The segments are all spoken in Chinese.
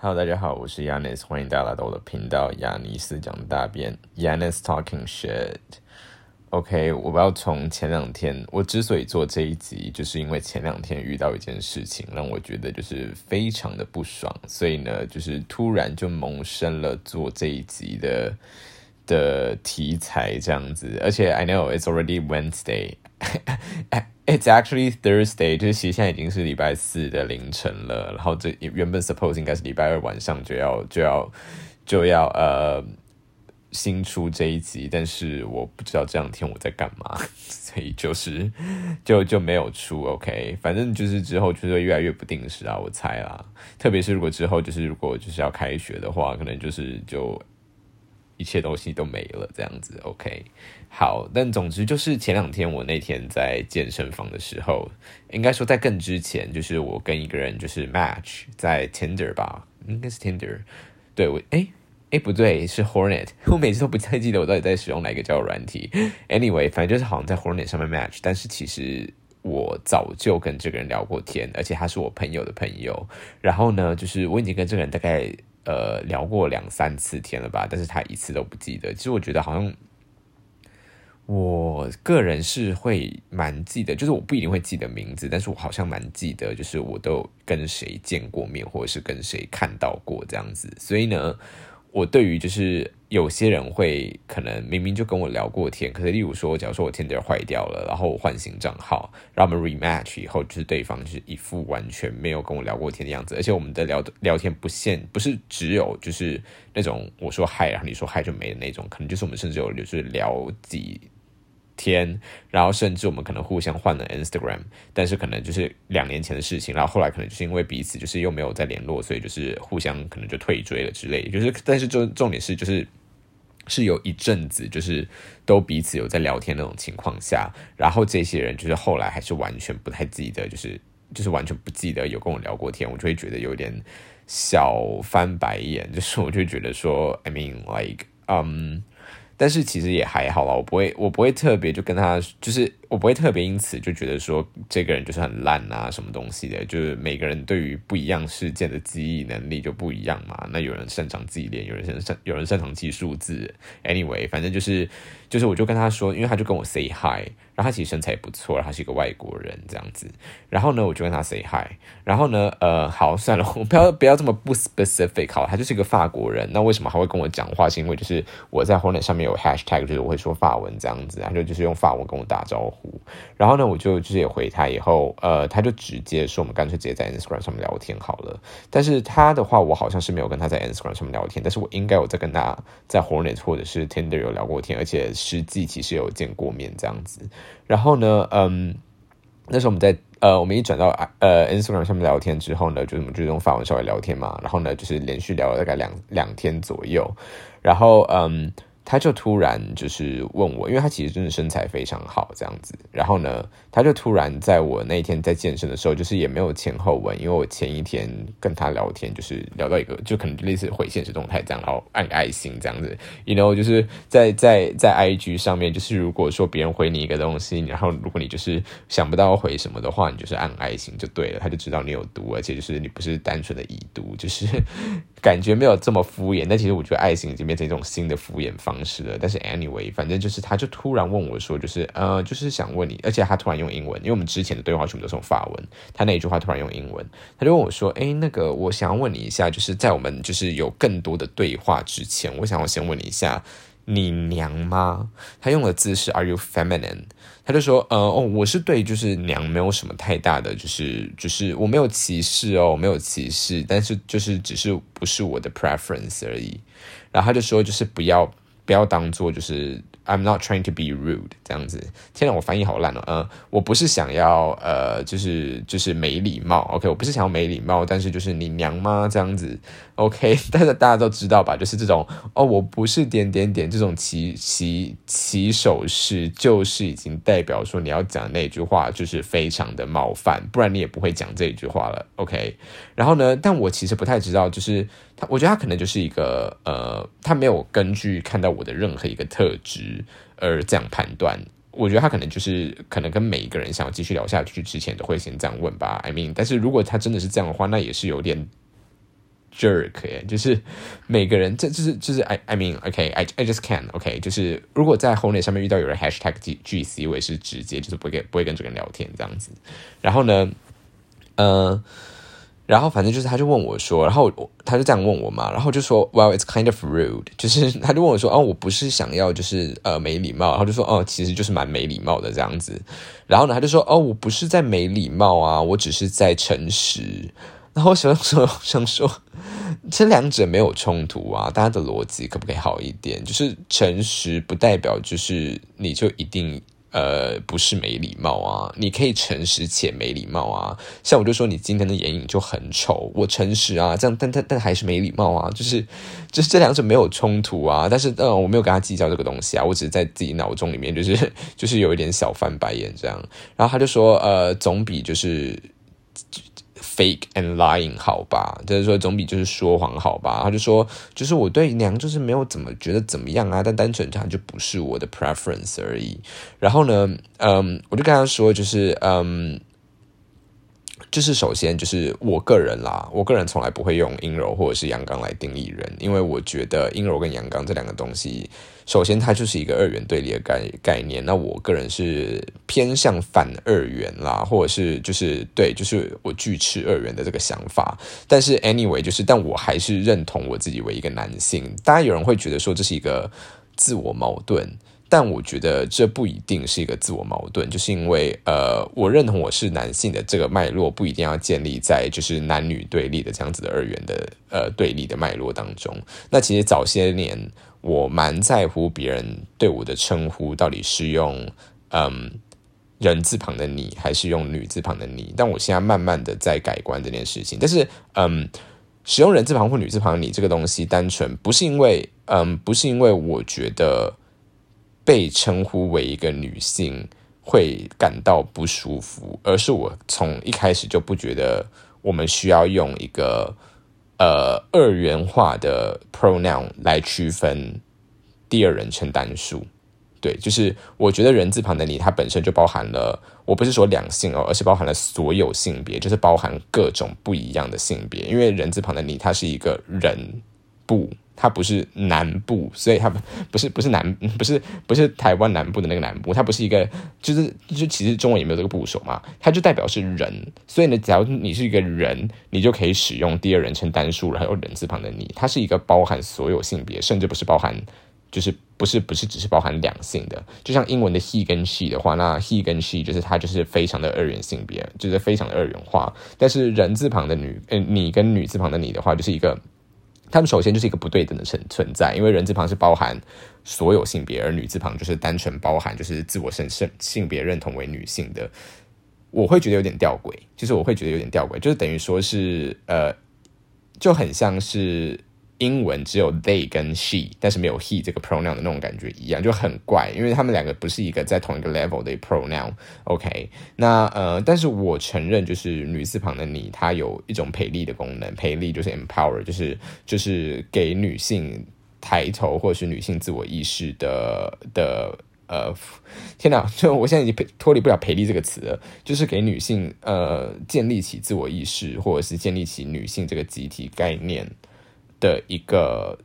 Hello，大家好，我是 Yanis，欢迎大家来到我的频道亚尼斯讲大便 Yanis Talking Shit。OK，我要从前两天，我之所以做这一集，就是因为前两天遇到一件事情，让我觉得就是非常的不爽，所以呢，就是突然就萌生了做这一集的的题材这样子。而且 I know it's already Wednesday。It's actually Thursday，就是其实现在已经是礼拜四的凌晨了。然后这原本 suppose 应该是礼拜二晚上就要就要就要呃新出这一集，但是我不知道这两天我在干嘛，所以就是就就没有出。OK，反正就是之后就是越来越不定时啊，我猜啦。特别是如果之后就是如果就是要开学的话，可能就是就。一切东西都没了，这样子，OK，好，但总之就是前两天我那天在健身房的时候，应该说在更之前，就是我跟一个人就是 match 在 Tinder 吧，应该是 Tinder，对我，哎哎不对，是 Hornet，我每次都不太记得我到底在使用哪个交友软体，Anyway，反正就是好像在 Hornet 上面 match，但是其实我早就跟这个人聊过天，而且他是我朋友的朋友，然后呢，就是我已经跟这个人大概。呃，聊过两三次天了吧，但是他一次都不记得。其实我觉得好像，我个人是会蛮记得，就是我不一定会记得名字，但是我好像蛮记得，就是我都跟谁见过面，或者是跟谁看到过这样子。所以呢。我对于就是有些人会可能明明就跟我聊过天，可是例如说，假如说我 Tinder 坏掉了，然后我换新账号，然后我们 rematch 以后，就是对方就是一副完全没有跟我聊过天的样子，而且我们的聊聊天不限不是只有就是那种我说嗨，然后你说嗨就没的那种，可能就是我们甚至有就是聊几。天，然后甚至我们可能互相换了 Instagram，但是可能就是两年前的事情，然后后来可能就是因为彼此就是又没有再联络，所以就是互相可能就退追了之类。就是，但是就重点是就是是有一阵子就是都彼此有在聊天那种情况下，然后这些人就是后来还是完全不太记得，就是就是完全不记得有跟我聊过天，我就会觉得有点小翻白眼，就是我就觉得说，I mean like，嗯。但是其实也还好啦，我不会，我不会特别就跟他，就是我不会特别因此就觉得说这个人就是很烂啊，什么东西的。就是每个人对于不一样事件的记忆能力就不一样嘛。那有人擅长记忆脸，有人擅有人擅长记数字。Anyway，反正就是就是我就跟他说，因为他就跟我 say hi。然后他其实身材也不错，他是一个外国人这样子。然后呢，我就跟他 say hi。然后呢，呃，好，算了，我不要不要这么不 specific。好，他就是一个法国人。那为什么还会跟我讲话？是因为就是我在红脸上面有 hashtag，就是我会说法文这样子，他就就是用法文跟我打招呼。然后呢，我就就是也回他，以后呃，他就直接说我们干脆直接在 Instagram 上面聊天好了。但是他的话，我好像是没有跟他在 Instagram 上面聊天，但是我应该有在跟他在 Hornet 或者是 Tinder 有聊过天，而且实际其实有见过面这样子。然后呢，嗯，那时候我们在呃，我们一转到呃 Instagram 上面聊天之后呢，就我们就用法文稍微聊天嘛。然后呢，就是连续聊了大概两两天左右。然后嗯。他就突然就是问我，因为他其实真的身材非常好这样子，然后呢，他就突然在我那一天在健身的时候，就是也没有前后文，因为我前一天跟他聊天，就是聊到一个就可能类似回现实动态这样，然后按爱心这样子，you know，就是在在在 IG 上面，就是如果说别人回你一个东西，然后如果你就是想不到回什么的话，你就是按爱心就对了，他就知道你有读，而且就是你不是单纯的已读，就是 感觉没有这么敷衍。但其实我觉得爱心已经变成一种新的敷衍方。式了，但是 anyway，反正就是，他就突然问我说，就是呃，就是想问你，而且他突然用英文，因为我们之前的对话全部都是用法文，他那一句话突然用英文，他就问我说，哎，那个我想要问你一下，就是在我们就是有更多的对话之前，我想要先问你一下，你娘吗？他用的字是 Are you feminine？他就说，呃，哦，我是对就是娘没有什么太大的，就是就是我没有歧视哦，没有歧视，但是就是只是不是我的 preference 而已。然后他就说，就是不要。不要当做就是 I'm not trying to be rude 这样子。天哪，我翻译好烂哦。嗯，我不是想要呃，就是就是没礼貌。OK，我不是想要没礼貌，但是就是你娘吗这样子？OK，但是大家都知道吧？就是这种哦，我不是点点点这种起起起手势，就是已经代表说你要讲那句话就是非常的冒犯，不然你也不会讲这句话了。OK，然后呢，但我其实不太知道，就是。他我觉得他可能就是一个呃，他没有根据看到我的任何一个特质而这样判断。我觉得他可能就是可能跟每一个人想要继续聊下去之前都会先这样问吧。I mean，但是如果他真的是这样的话，那也是有点 jerk 耶，就是每个人，这就是就是 I I mean OK I I just can OK，就是如果在 h o n e 上面遇到有人 hashtag G G C，我也是直接就是不会跟不会跟这个人聊天这样子。然后呢，呃。然后反正就是，他就问我说，然后他就这样问我嘛，然后就说，Well, it's kind of rude，就是他就问我说，哦，我不是想要就是呃没礼貌，然后就说，哦，其实就是蛮没礼貌的这样子。然后呢，他就说，哦，我不是在没礼貌啊，我只是在诚实。然后想说想说，这两者没有冲突啊，大家的逻辑可不可以好一点？就是诚实不代表就是你就一定。呃，不是没礼貌啊，你可以诚实且没礼貌啊。像我就说你今天的眼影就很丑，我诚实啊，这样但但但还是没礼貌啊，就是就是这两者没有冲突啊。但是呃，我没有跟他计较这个东西啊，我只是在自己脑中里面就是 就是有一点小翻白眼这样。然后他就说呃，总比就是。Fake and lying 好吧，就是说总比就是说谎好吧。他就说，就是我对娘就是没有怎么觉得怎么样啊，但单纯这样就不是我的 preference 而已。然后呢，嗯，我就跟他说，就是嗯。就是首先就是我个人啦，我个人从来不会用阴柔或者是阳刚来定义人，因为我觉得阴柔跟阳刚这两个东西，首先它就是一个二元对立的概概念。那我个人是偏向反二元啦，或者是就是对，就是我拒斥二元的这个想法。但是 anyway，就是但我还是认同我自己为一个男性。当然有人会觉得说这是一个自我矛盾。但我觉得这不一定是一个自我矛盾，就是因为呃，我认同我是男性的这个脉络不一定要建立在就是男女对立的这样子的二元的呃对立的脉络当中。那其实早些年我蛮在乎别人对我的称呼到底是用嗯人字旁的你还是用女字旁的你，但我现在慢慢的在改观这件事情。但是嗯，使用人字旁或女字旁你这个东西，单纯不是因为嗯不是因为我觉得。被称呼为一个女性会感到不舒服，而是我从一开始就不觉得我们需要用一个呃二元化的 pronoun 来区分第二人称单数。对，就是我觉得人字旁的你，它本身就包含了，我不是说两性哦，而是包含了所有性别，就是包含各种不一样的性别。因为人字旁的你，它是一个人不。它不是南部，所以它不是不是南不是不是台湾南部的那个南部，它不是一个就是就其实中文也没有这个部首嘛，它就代表是人，所以呢，只要你是一个人，你就可以使用第二人称单数，还有人字旁的你，它是一个包含所有性别，甚至不是包含就是不是不是只是包含两性的，就像英文的 he 跟 she 的话，那 he 跟 she 就是它就是非常的二元性别，就是非常的二元化，但是人字旁的女呃你跟女字旁的你的话，就是一个。他们首先就是一个不对等的存存在，因为人字旁是包含所有性别，而女字旁就是单纯包含就是自我身性性别认同为女性的。我会觉得有点吊诡，就是我会觉得有点吊诡，就是等于说是呃，就很像是。英文只有 they 跟 she，但是没有 he 这个 pronoun 的那种感觉一样，就很怪，因为他们两个不是一个在同一个 level 的 pronoun。OK，那呃，但是我承认，就是女字旁的你，它有一种培力的功能，培力就是 empower，就是就是给女性抬头或者是女性自我意识的的呃，天哪，就我现在已经脱离不了培力这个词了，就是给女性呃建立起自我意识，或者是建立起女性这个集体概念。的一个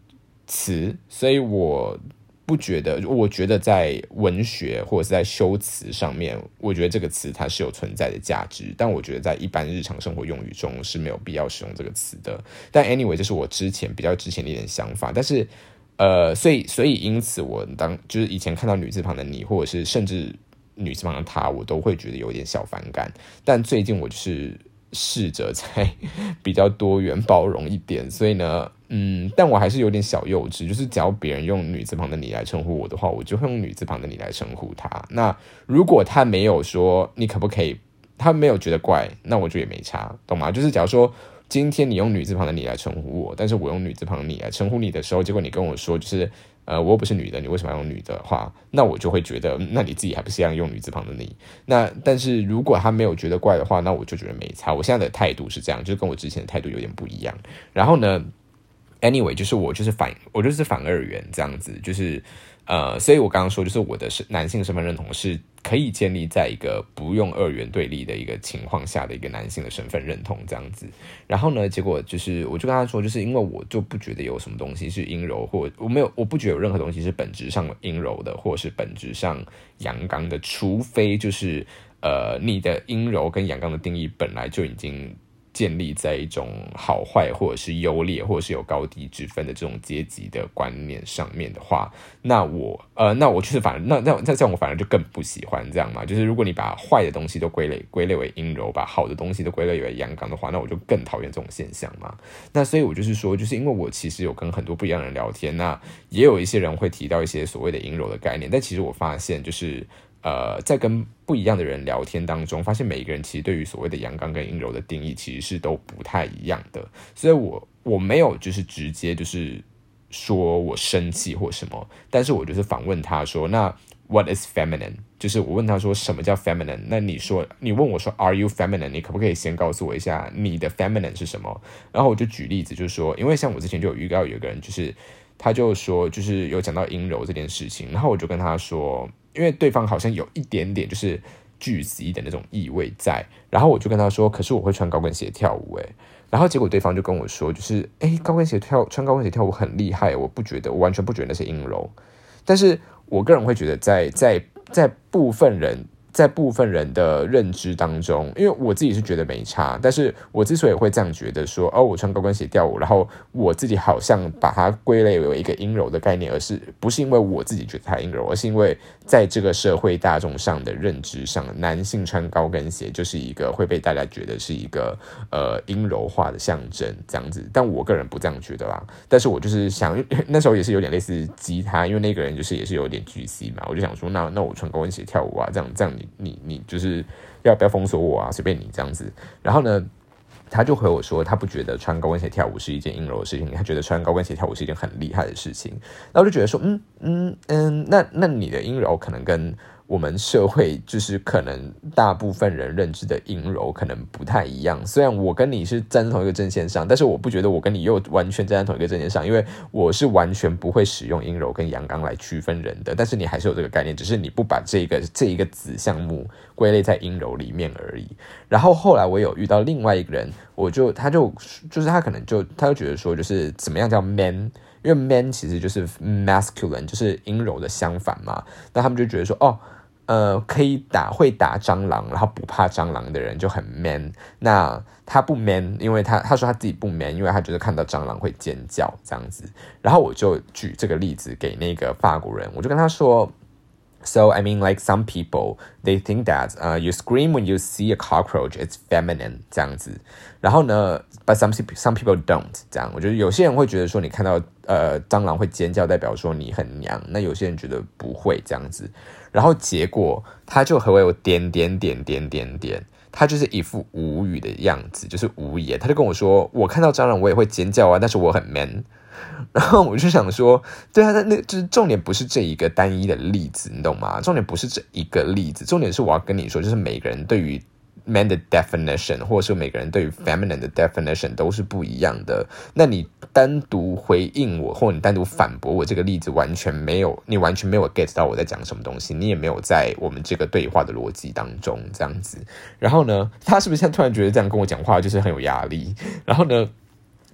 词，所以我不觉得，我觉得在文学或者是在修辞上面，我觉得这个词它是有存在的价值，但我觉得在一般日常生活用语中是没有必要使用这个词的。但 anyway，这是我之前比较之前的一点想法，但是呃，所以所以因此，我当就是以前看到女字旁的你，或者是甚至女字旁的他，我都会觉得有点小反感。但最近我就是试着在 比较多元包容一点，所以呢。嗯，但我还是有点小幼稚，就是只要别人用女字旁的你来称呼我的话，我就会用女字旁的你来称呼他。那如果他没有说你可不可以，他没有觉得怪，那我就也没差，懂吗？就是假如说今天你用女字旁的你来称呼我，但是我用女字旁的你来称呼你的时候，结果你跟我说就是呃我又不是女的，你为什么要用女的话？那我就会觉得，那你自己还不是一样用女字旁的你？那但是如果他没有觉得怪的话，那我就觉得没差。我现在的态度是这样，就是跟我之前的态度有点不一样。然后呢？Anyway，就是我就是反我就是反二元这样子，就是呃，所以我刚刚说，就是我的是男性身份认同是可以建立在一个不用二元对立的一个情况下的一个男性的身份认同这样子。然后呢，结果就是我就跟他说，就是因为我就不觉得有什么东西是阴柔，或我没有，我不觉得有任何东西是本质上阴柔的，或是本质上阳刚的，除非就是呃，你的阴柔跟阳刚的定义本来就已经。建立在一种好坏，或者是优劣，或者是有高低之分的这种阶级的观念上面的话，那我呃，那我就是反正那那那这样我反而就更不喜欢这样嘛。就是如果你把坏的东西都归类归类为阴柔，把好的东西都归类为阳刚的话，那我就更讨厌这种现象嘛。那所以我就是说，就是因为我其实有跟很多不一样的人聊天，那也有一些人会提到一些所谓的阴柔的概念，但其实我发现就是。呃，在跟不一样的人聊天当中，发现每一个人其实对于所谓的阳刚跟阴柔的定义其实是都不太一样的。所以，我我没有就是直接就是说我生气或什么，但是我就是反问他说：“那 What is feminine？” 就是我问他说：“什么叫 feminine？” 那你说你问我说：“Are you feminine？” 你可不可以先告诉我一下你的 feminine 是什么？然后我就举例子，就是说，因为像我之前就有预告，有个人就是他就说，就是有讲到阴柔这件事情，然后我就跟他说。因为对方好像有一点点就是巨蜥的那种意味在，然后我就跟他说：“可是我会穿高跟鞋跳舞。”诶，然后结果对方就跟我说：“就是诶，高跟鞋跳穿高跟鞋跳舞很厉害，我不觉得，我完全不觉得那是阴柔。”但是我个人会觉得，在在在部分人。在部分人的认知当中，因为我自己是觉得没差，但是我之所以会这样觉得说，哦，我穿高跟鞋跳舞，然后我自己好像把它归类为一个阴柔的概念，而是不是因为我自己觉得它阴柔，而是因为在这个社会大众上的认知上，男性穿高跟鞋就是一个会被大家觉得是一个呃阴柔化的象征这样子。但我个人不这样觉得啦，但是我就是想 那时候也是有点类似吉他，因为那个人就是也是有点巨 C 嘛，我就想说，那那我穿高跟鞋跳舞啊，这样这样。你你就是要不要封锁我啊？随便你这样子。然后呢，他就回我说，他不觉得穿高跟鞋跳舞是一件阴柔的事情，他觉得穿高跟鞋跳舞是一件很厉害的事情。那我就觉得说，嗯嗯嗯，那那你的阴柔可能跟。我们社会就是可能大部分人认知的阴柔可能不太一样。虽然我跟你是站在同一个阵线上，但是我不觉得我跟你又完全站在同一个阵线上，因为我是完全不会使用阴柔跟阳刚来区分人的。但是你还是有这个概念，只是你不把这个这一个子项目归类在阴柔里面而已。然后后来我有遇到另外一个人，我就他就就是他可能就他就觉得说，就是怎么样叫 man。因为 man 其实就是 masculine，就是阴柔的相反嘛。那他们就觉得说，哦，呃，可以打会打蟑螂，然后不怕蟑螂的人就很 man。那他不 man，因为他他说他自己不 man，因为他觉得看到蟑螂会尖叫这样子。然后我就举这个例子给那个法国人，我就跟他说。So I mean, like some people, they think that uh, you scream when you see a cockroach, it's feminine 这样子。然后呢，but some some people don't 这样。我觉得有些人会觉得说，你看到呃蟑螂会尖叫，代表说你很娘。那有些人觉得不会这样子。然后结果他就和我有点点点点点点，他就是一副无语的样子，就是无言。他就跟我说，我看到蟑螂我也会尖叫啊，但是我很 man。 然后我就想说，对啊，那那就是重点不是这一个单一的例子，你懂吗？重点不是这一个例子，重点是我要跟你说，就是每个人对于 man 的 definition，或者是每个人对于 feminine 的 definition 都是不一样的。那你单独回应我，或者你单独反驳我这个例子，完全没有，你完全没有 get 到我在讲什么东西，你也没有在我们这个对话的逻辑当中这样子。然后呢，他是不是现在突然觉得这样跟我讲话就是很有压力？然后呢？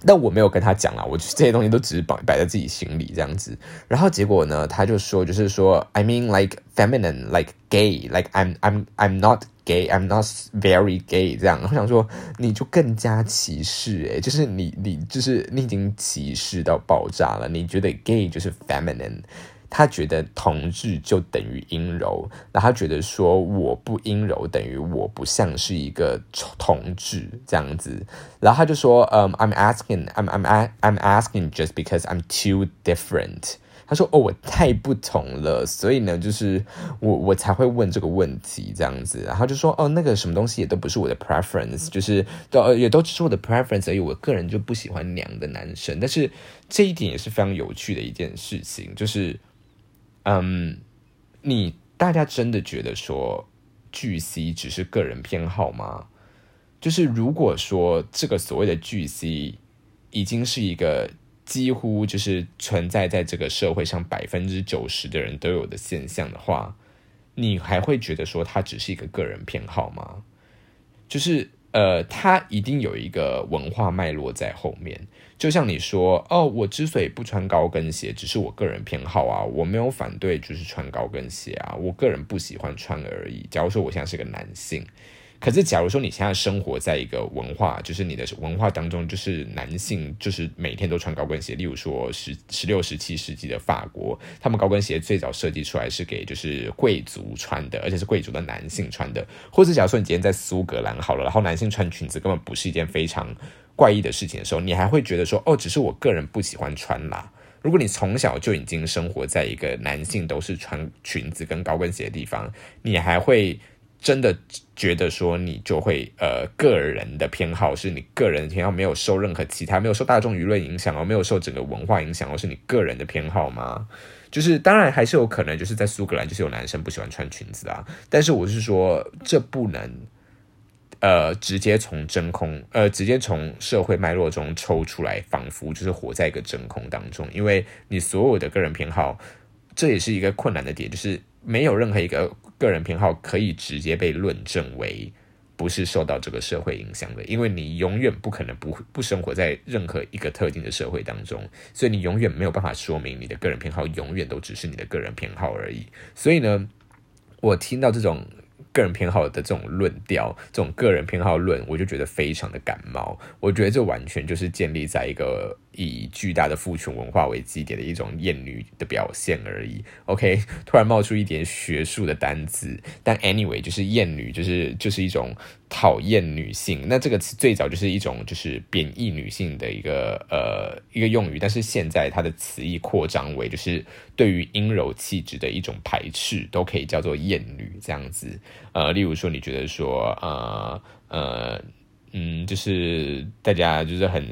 但我没有跟他讲啊，我这些东西都只是摆摆在自己心里这样子。然后结果呢，他就说，就是说，I mean like feminine, like gay, like I'm I'm I'm not gay, I'm not very gay 这样。我想说，你就更加歧视诶，就是你你就是你已经歧视到爆炸了。你觉得 gay 就是 feminine？他觉得同志就等于阴柔，然后他觉得说我不阴柔等于我不像是一个同志这样子，然后他就说，嗯，I'm asking, I'm I'm I'm asking just because I'm too different。他说，哦，我太不同了，所以呢，就是我我才会问这个问题这样子，然后就说，哦，那个什么东西也都不是我的 preference，就是都也都只是我的 preference 而已，我个人就不喜欢娘的男生，但是这一点也是非常有趣的一件事情，就是。嗯，你大家真的觉得说巨 C 只是个人偏好吗？就是如果说这个所谓的巨 C 已经是一个几乎就是存在在这个社会上百分之九十的人都有的现象的话，你还会觉得说它只是一个个人偏好吗？就是呃，他一定有一个文化脉络在后面。就像你说哦，我之所以不穿高跟鞋，只是我个人偏好啊，我没有反对，就是穿高跟鞋啊，我个人不喜欢穿而已。假如说我现在是个男性。可是，假如说你现在生活在一个文化，就是你的文化当中，就是男性就是每天都穿高跟鞋。例如说，十十六、十七世纪的法国，他们高跟鞋最早设计出来是给就是贵族穿的，而且是贵族的男性穿的。或者，假如说你今天在苏格兰好了，然后男性穿裙子根本不是一件非常怪异的事情的时候，你还会觉得说，哦，只是我个人不喜欢穿啦。如果你从小就已经生活在一个男性都是穿裙子跟高跟鞋的地方，你还会。真的觉得说你就会呃个人的偏好是你个人偏好没有受任何其他没有受大众舆论影响哦没有受整个文化影响哦是你个人的偏好吗？就是当然还是有可能就是在苏格兰就是有男生不喜欢穿裙子啊，但是我是说这不能呃直接从真空呃直接从社会脉络中抽出来，仿佛就是活在一个真空当中，因为你所有的个人偏好这也是一个困难的点，就是没有任何一个。个人偏好可以直接被论证为不是受到这个社会影响的，因为你永远不可能不不生活在任何一个特定的社会当中，所以你永远没有办法说明你的个人偏好永远都只是你的个人偏好而已。所以呢，我听到这种。个人偏好的这种论调，这种个人偏好论，我就觉得非常的感冒。我觉得这完全就是建立在一个以巨大的父权文化为基点的一种厌女的表现而已。OK，突然冒出一点学术的单字，但 anyway，就是厌女，就是就是一种。讨厌女性，那这个词最早就是一种就是贬义女性的一个呃一个用语，但是现在它的词义扩张为就是对于阴柔气质的一种排斥，都可以叫做厌女这样子。呃，例如说，你觉得说呃呃嗯，就是大家就是很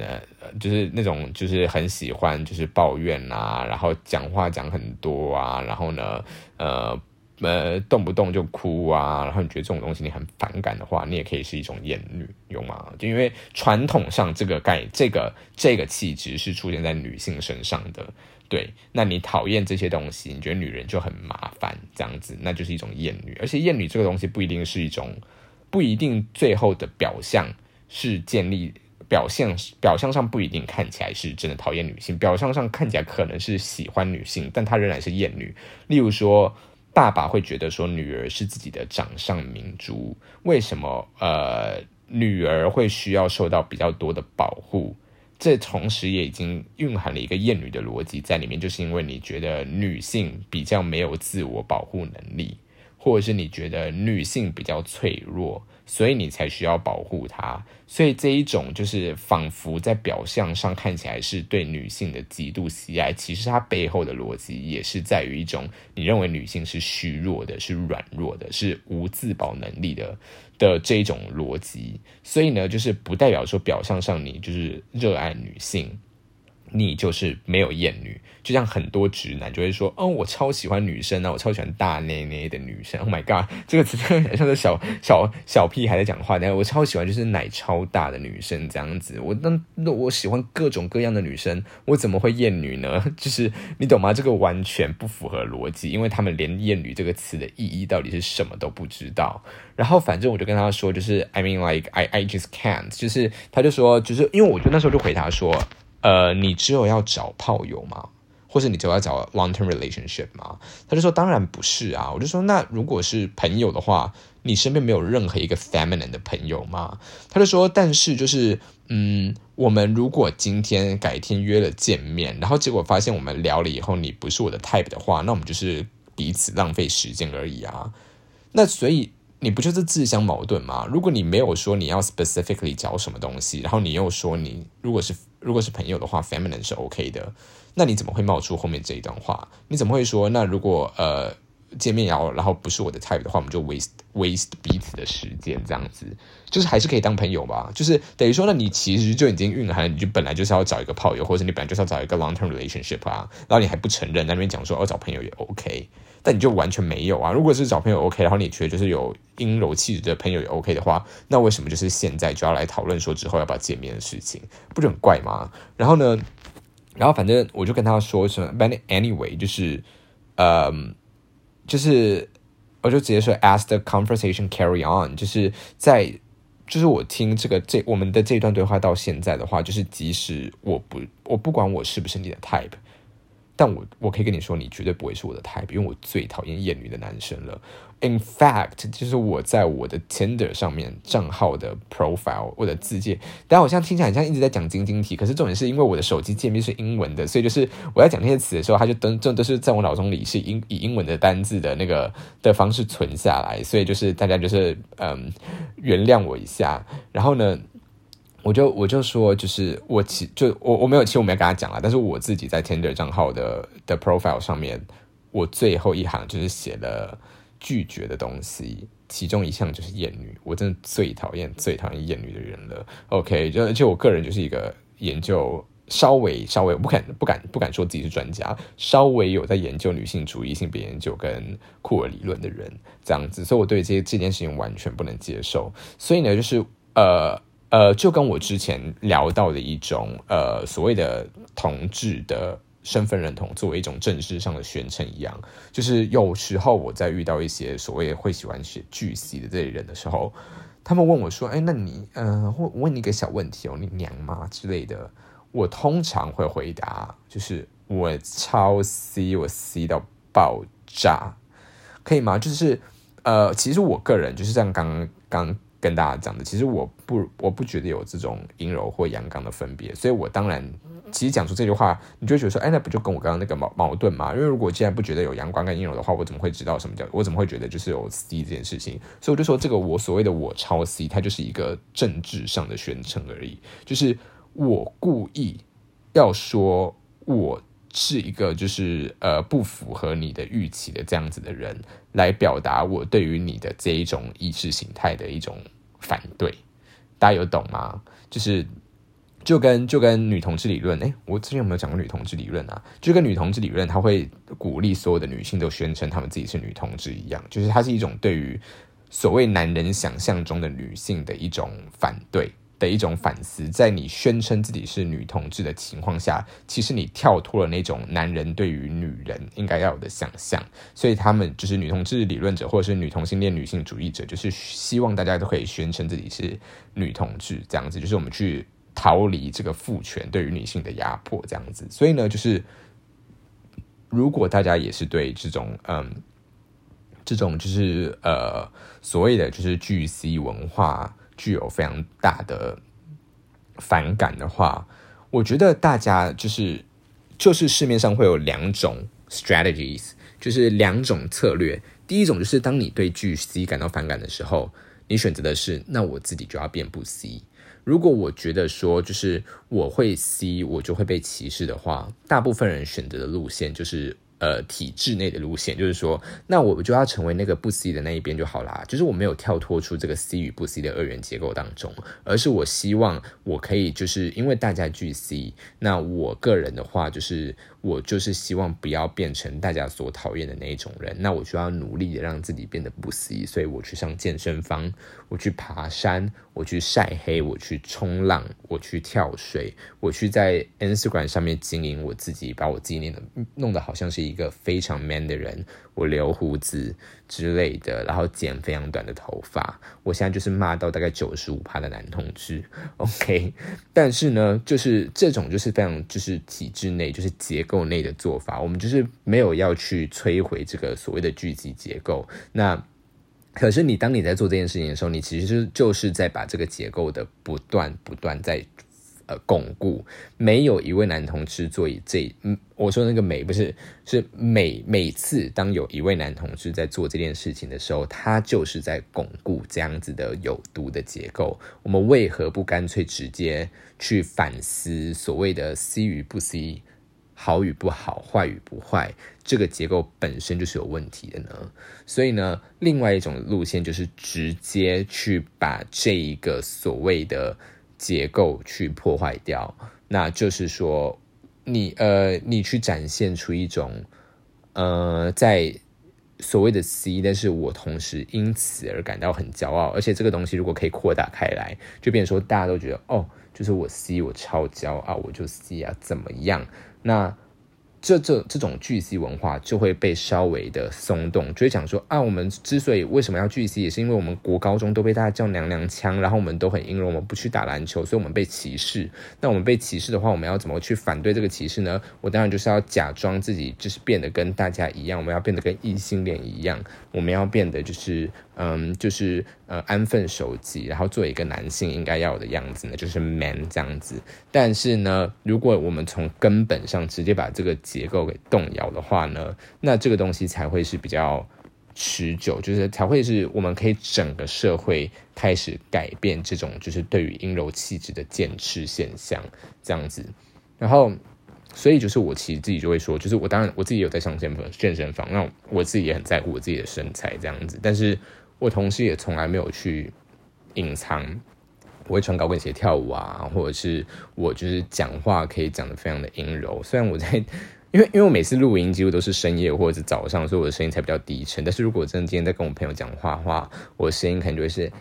就是那种就是很喜欢就是抱怨啊，然后讲话讲很多啊，然后呢呃。呃，动不动就哭啊，然后你觉得这种东西你很反感的话，你也可以是一种厌女，有吗？就因为传统上这个概这个这个气质是出现在女性身上的，对，那你讨厌这些东西，你觉得女人就很麻烦，这样子，那就是一种厌女。而且厌女这个东西不一定是一种，不一定最后的表象是建立表现，表象上不一定看起来是真的讨厌女性，表象上看起来可能是喜欢女性，但她仍然是厌女。例如说。爸爸会觉得说女儿是自己的掌上明珠，为什么呃女儿会需要受到比较多的保护？这同时也已经蕴含了一个厌女的逻辑在里面，就是因为你觉得女性比较没有自我保护能力，或者是你觉得女性比较脆弱。所以你才需要保护她，所以这一种就是仿佛在表象上看起来是对女性的极度喜爱，其实它背后的逻辑也是在于一种你认为女性是虚弱的、是软弱的、是无自保能力的的这一种逻辑。所以呢，就是不代表说表象上你就是热爱女性。你就是没有厌女，就像很多直男就会说：“哦，我超喜欢女生啊，我超喜欢大内内的女生。”Oh my god，这个词真的很像是小小小屁孩在讲话。但我超喜欢就是奶超大的女生这样子。我那那我喜欢各种各样的女生，我怎么会厌女呢？就是你懂吗？这个完全不符合逻辑，因为他们连厌女这个词的意义到底是什么都不知道。然后反正我就跟他说，就是 I mean like I I just can't，就是他就说，就是因为我就那时候就回答说。呃，你只有要找炮友吗？或者你只有要找 long term relationship 吗？他就说，当然不是啊。我就说，那如果是朋友的话，你身边没有任何一个 feminine 的朋友吗？他就说，但是就是，嗯，我们如果今天改天约了见面，然后结果发现我们聊了以后，你不是我的 type 的话，那我们就是彼此浪费时间而已啊。那所以。你不就是自相矛盾吗？如果你没有说你要 specifically 找什么东西，然后你又说你如果是如果是朋友的话，feminine 是 OK 的，那你怎么会冒出后面这一段话？你怎么会说那如果呃见面然后然后不是我的 type 的话，我们就 waste waste 彼此的时间这样子，就是还是可以当朋友吧？就是等于说，那你其实就已经蕴含，你就本来就是要找一个炮友，或者你本来就是要找一个 long term relationship 啊，然后你还不承认，在那边讲说哦找朋友也 OK。但你就完全没有啊！如果是找朋友 OK，然后你觉得就是有阴柔气质的朋友也 OK 的话，那为什么就是现在就要来讨论说之后要不要见面的事情？不就很怪吗？然后呢，然后反正我就跟他说什么，but anyway，就是呃，就是我就直接说，as the conversation carry on，就是在就是我听这个这我们的这段对话到现在的话，就是即使我不我不管我是不是你的 type。但我我可以跟你说，你绝对不会是我的 type，因为我最讨厌厌女的男生了。In fact，就是我在我的 Tinder 上面账号的 profile，我的字界，但我现在听起来很像一直在讲晶晶体，可是重点是因为我的手机界面是英文的，所以就是我在讲那些词的时候，它就都这都是在我脑中里是英以英文的单字的那个的方式存下来，所以就是大家就是嗯原谅我一下，然后呢。我就我就说，就是我其就我我没有，其实我没有跟他讲了。但是我自己在 Tinder 账号的的 profile 上面，我最后一行就是写了拒绝的东西，其中一项就是厌女。我真的最讨厌最讨厌厌女的人了。OK，就就我个人就是一个研究稍微稍微我不敢不敢不敢说自己是专家，稍微有在研究女性主义、性别研究跟库尔理论的人这样子，所以我对这这件事情完全不能接受。所以呢，就是呃。呃，就跟我之前聊到的一种呃所谓的同志的身份认同作为一种正式上的宣称一样，就是有时候我在遇到一些所谓会喜欢写巨 C 的这些人的时候，他们问我说：“哎，那你呃，我问你一个小问题哦，你娘吗之类的？”我通常会回答就是我超 C，我 C 到爆炸，可以吗？就是呃，其实我个人就是像刚刚。跟大家讲的，其实我不我不觉得有这种阴柔或阳刚的分别，所以我当然其实讲出这句话，你就觉得说，哎，那不就跟我刚刚那个矛矛盾吗？因为如果既然不觉得有阳光跟阴柔的话，我怎么会知道什么叫？我怎么会觉得就是有 C 这件事情？所以我就说，这个我所谓的我超 C，它就是一个政治上的宣称而已，就是我故意要说我。是一个就是呃不符合你的预期的这样子的人，来表达我对于你的这一种意识形态的一种反对，大家有懂吗？就是就跟就跟女同志理论，哎，我之前有没有讲过女同志理论啊？就跟女同志理论，他会鼓励所有的女性都宣称她们自己是女同志一样，就是它是一种对于所谓男人想象中的女性的一种反对。的一种反思，在你宣称自己是女同志的情况下，其实你跳脱了那种男人对于女人应该要有的想象，所以他们就是女同志理论者，或者是女同性恋女性主义者，就是希望大家都可以宣称自己是女同志，这样子，就是我们去逃离这个父权对于女性的压迫，这样子。所以呢，就是如果大家也是对这种嗯，这种就是呃所谓的就是巨 C 文化。具有非常大的反感的话，我觉得大家就是就是市面上会有两种 strategies，就是两种策略。第一种就是当你对巨 C 感到反感的时候，你选择的是那我自己就要变不 C。如果我觉得说就是我会 C，我就会被歧视的话，大部分人选择的路线就是。呃，体制内的路线，就是说，那我就要成为那个不 C 的那一边就好啦。就是我没有跳脱出这个 C 与不 C 的二元结构当中，而是我希望我可以，就是因为大家聚 C，那我个人的话，就是我就是希望不要变成大家所讨厌的那一种人。那我就要努力的让自己变得不思议所以我去上健身房，我去爬山，我去晒黑，我去冲浪，我去跳水，我去在 Instagram 上面经营我自己，把我自己弄得弄得好像是。一个非常 man 的人，我留胡子之类的，然后剪非常短的头发。我现在就是骂到大概九十五趴的男同志，OK。但是呢，就是这种就是非常就是体制内就是结构内的做法，我们就是没有要去摧毁这个所谓的聚集结构。那可是你当你在做这件事情的时候，你其实就是在把这个结构的不断不断在。呃，巩固没有一位男同志做这，嗯，我说那个每不是是每每次当有一位男同志在做这件事情的时候，他就是在巩固这样子的有毒的结构。我们为何不干脆直接去反思所谓的 C 与不 C，好与不好，坏与不坏，这个结构本身就是有问题的呢？所以呢，另外一种路线就是直接去把这一个所谓的。结构去破坏掉，那就是说，你呃，你去展现出一种呃，在所谓的 C，但是我同时因此而感到很骄傲，而且这个东西如果可以扩大开来，就变成说大家都觉得哦，就是我 C，我超骄傲，我就 C 啊，怎么样？那。这这这种巨 C 文化就会被稍微的松动，就会讲说啊，我们之所以为什么要巨 C，也是因为我们国高中都被大家叫娘娘腔，然后我们都很阴柔，我们不去打篮球，所以我们被歧视。那我们被歧视的话，我们要怎么去反对这个歧视呢？我当然就是要假装自己就是变得跟大家一样，我们要变得跟异性恋一样，我们要变得就是嗯，就是呃安分守己，然后做一个男性应该要有的样子呢，就是 man 这样子。但是呢，如果我们从根本上直接把这个结构给动摇的话呢，那这个东西才会是比较持久，就是才会是我们可以整个社会开始改变这种就是对于阴柔气质的渐持现象这样子。然后，所以就是我其实自己就会说，就是我当然我自己有在上健身健身房，那我自己也很在乎我自己的身材这样子，但是我同时也从来没有去隐藏。我会穿高跟鞋跳舞啊，或者是我就是讲话可以讲的非常的阴柔。虽然我在，因为因为我每次录音几乎都是深夜或者是早上，所以我的声音才比较低沉。但是如果真的今天在跟我朋友讲话的话，我的声音可能就会是，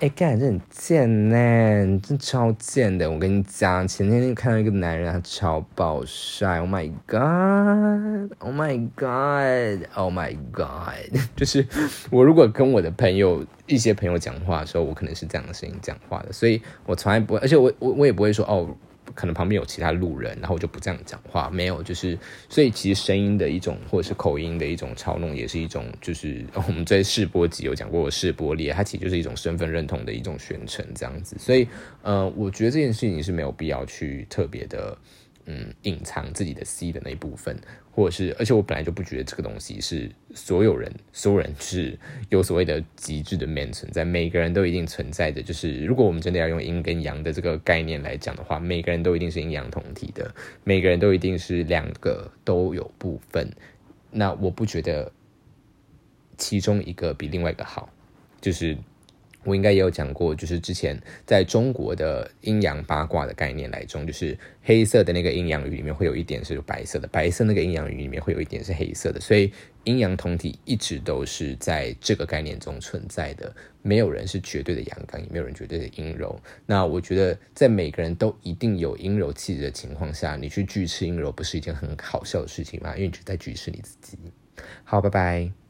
哎，干，这很贱呢，真超贱的。我跟你讲，前天看到一个男人，他超爆帅，Oh my god，Oh my god，Oh my god，就是我如果跟我的朋友。一些朋友讲话的时候，我可能是这样的声音讲话的，所以我从来不会，而且我我我也不会说哦，可能旁边有其他路人，然后我就不这样讲话。没有，就是所以其实声音的一种或者是口音的一种嘲弄，也是一种就是 我们在试播集有讲过试播列，它其实就是一种身份认同的一种宣称这样子。所以呃，我觉得这件事情是没有必要去特别的。嗯，隐藏自己的 C 的那一部分，或者是，而且我本来就不觉得这个东西是所有人，所有人是有所谓的极致的 man 存在，每个人都一定存在的。就是如果我们真的要用阴跟阳的这个概念来讲的话，每个人都一定是阴阳同体的，每个人都一定是两个都有部分。那我不觉得其中一个比另外一个好，就是。我应该也有讲过，就是之前在中国的阴阳八卦的概念来中，就是黑色的那个阴阳鱼里面会有一点是白色的，白色那个阴阳鱼里面会有一点是黑色的，所以阴阳同体一直都是在这个概念中存在的。没有人是绝对的阳刚，也没有人绝对的阴柔。那我觉得，在每个人都一定有阴柔气质的情况下，你去拒斥阴柔，不是一件很好笑的事情吗？因为你就在拒斥你自己。好，拜拜。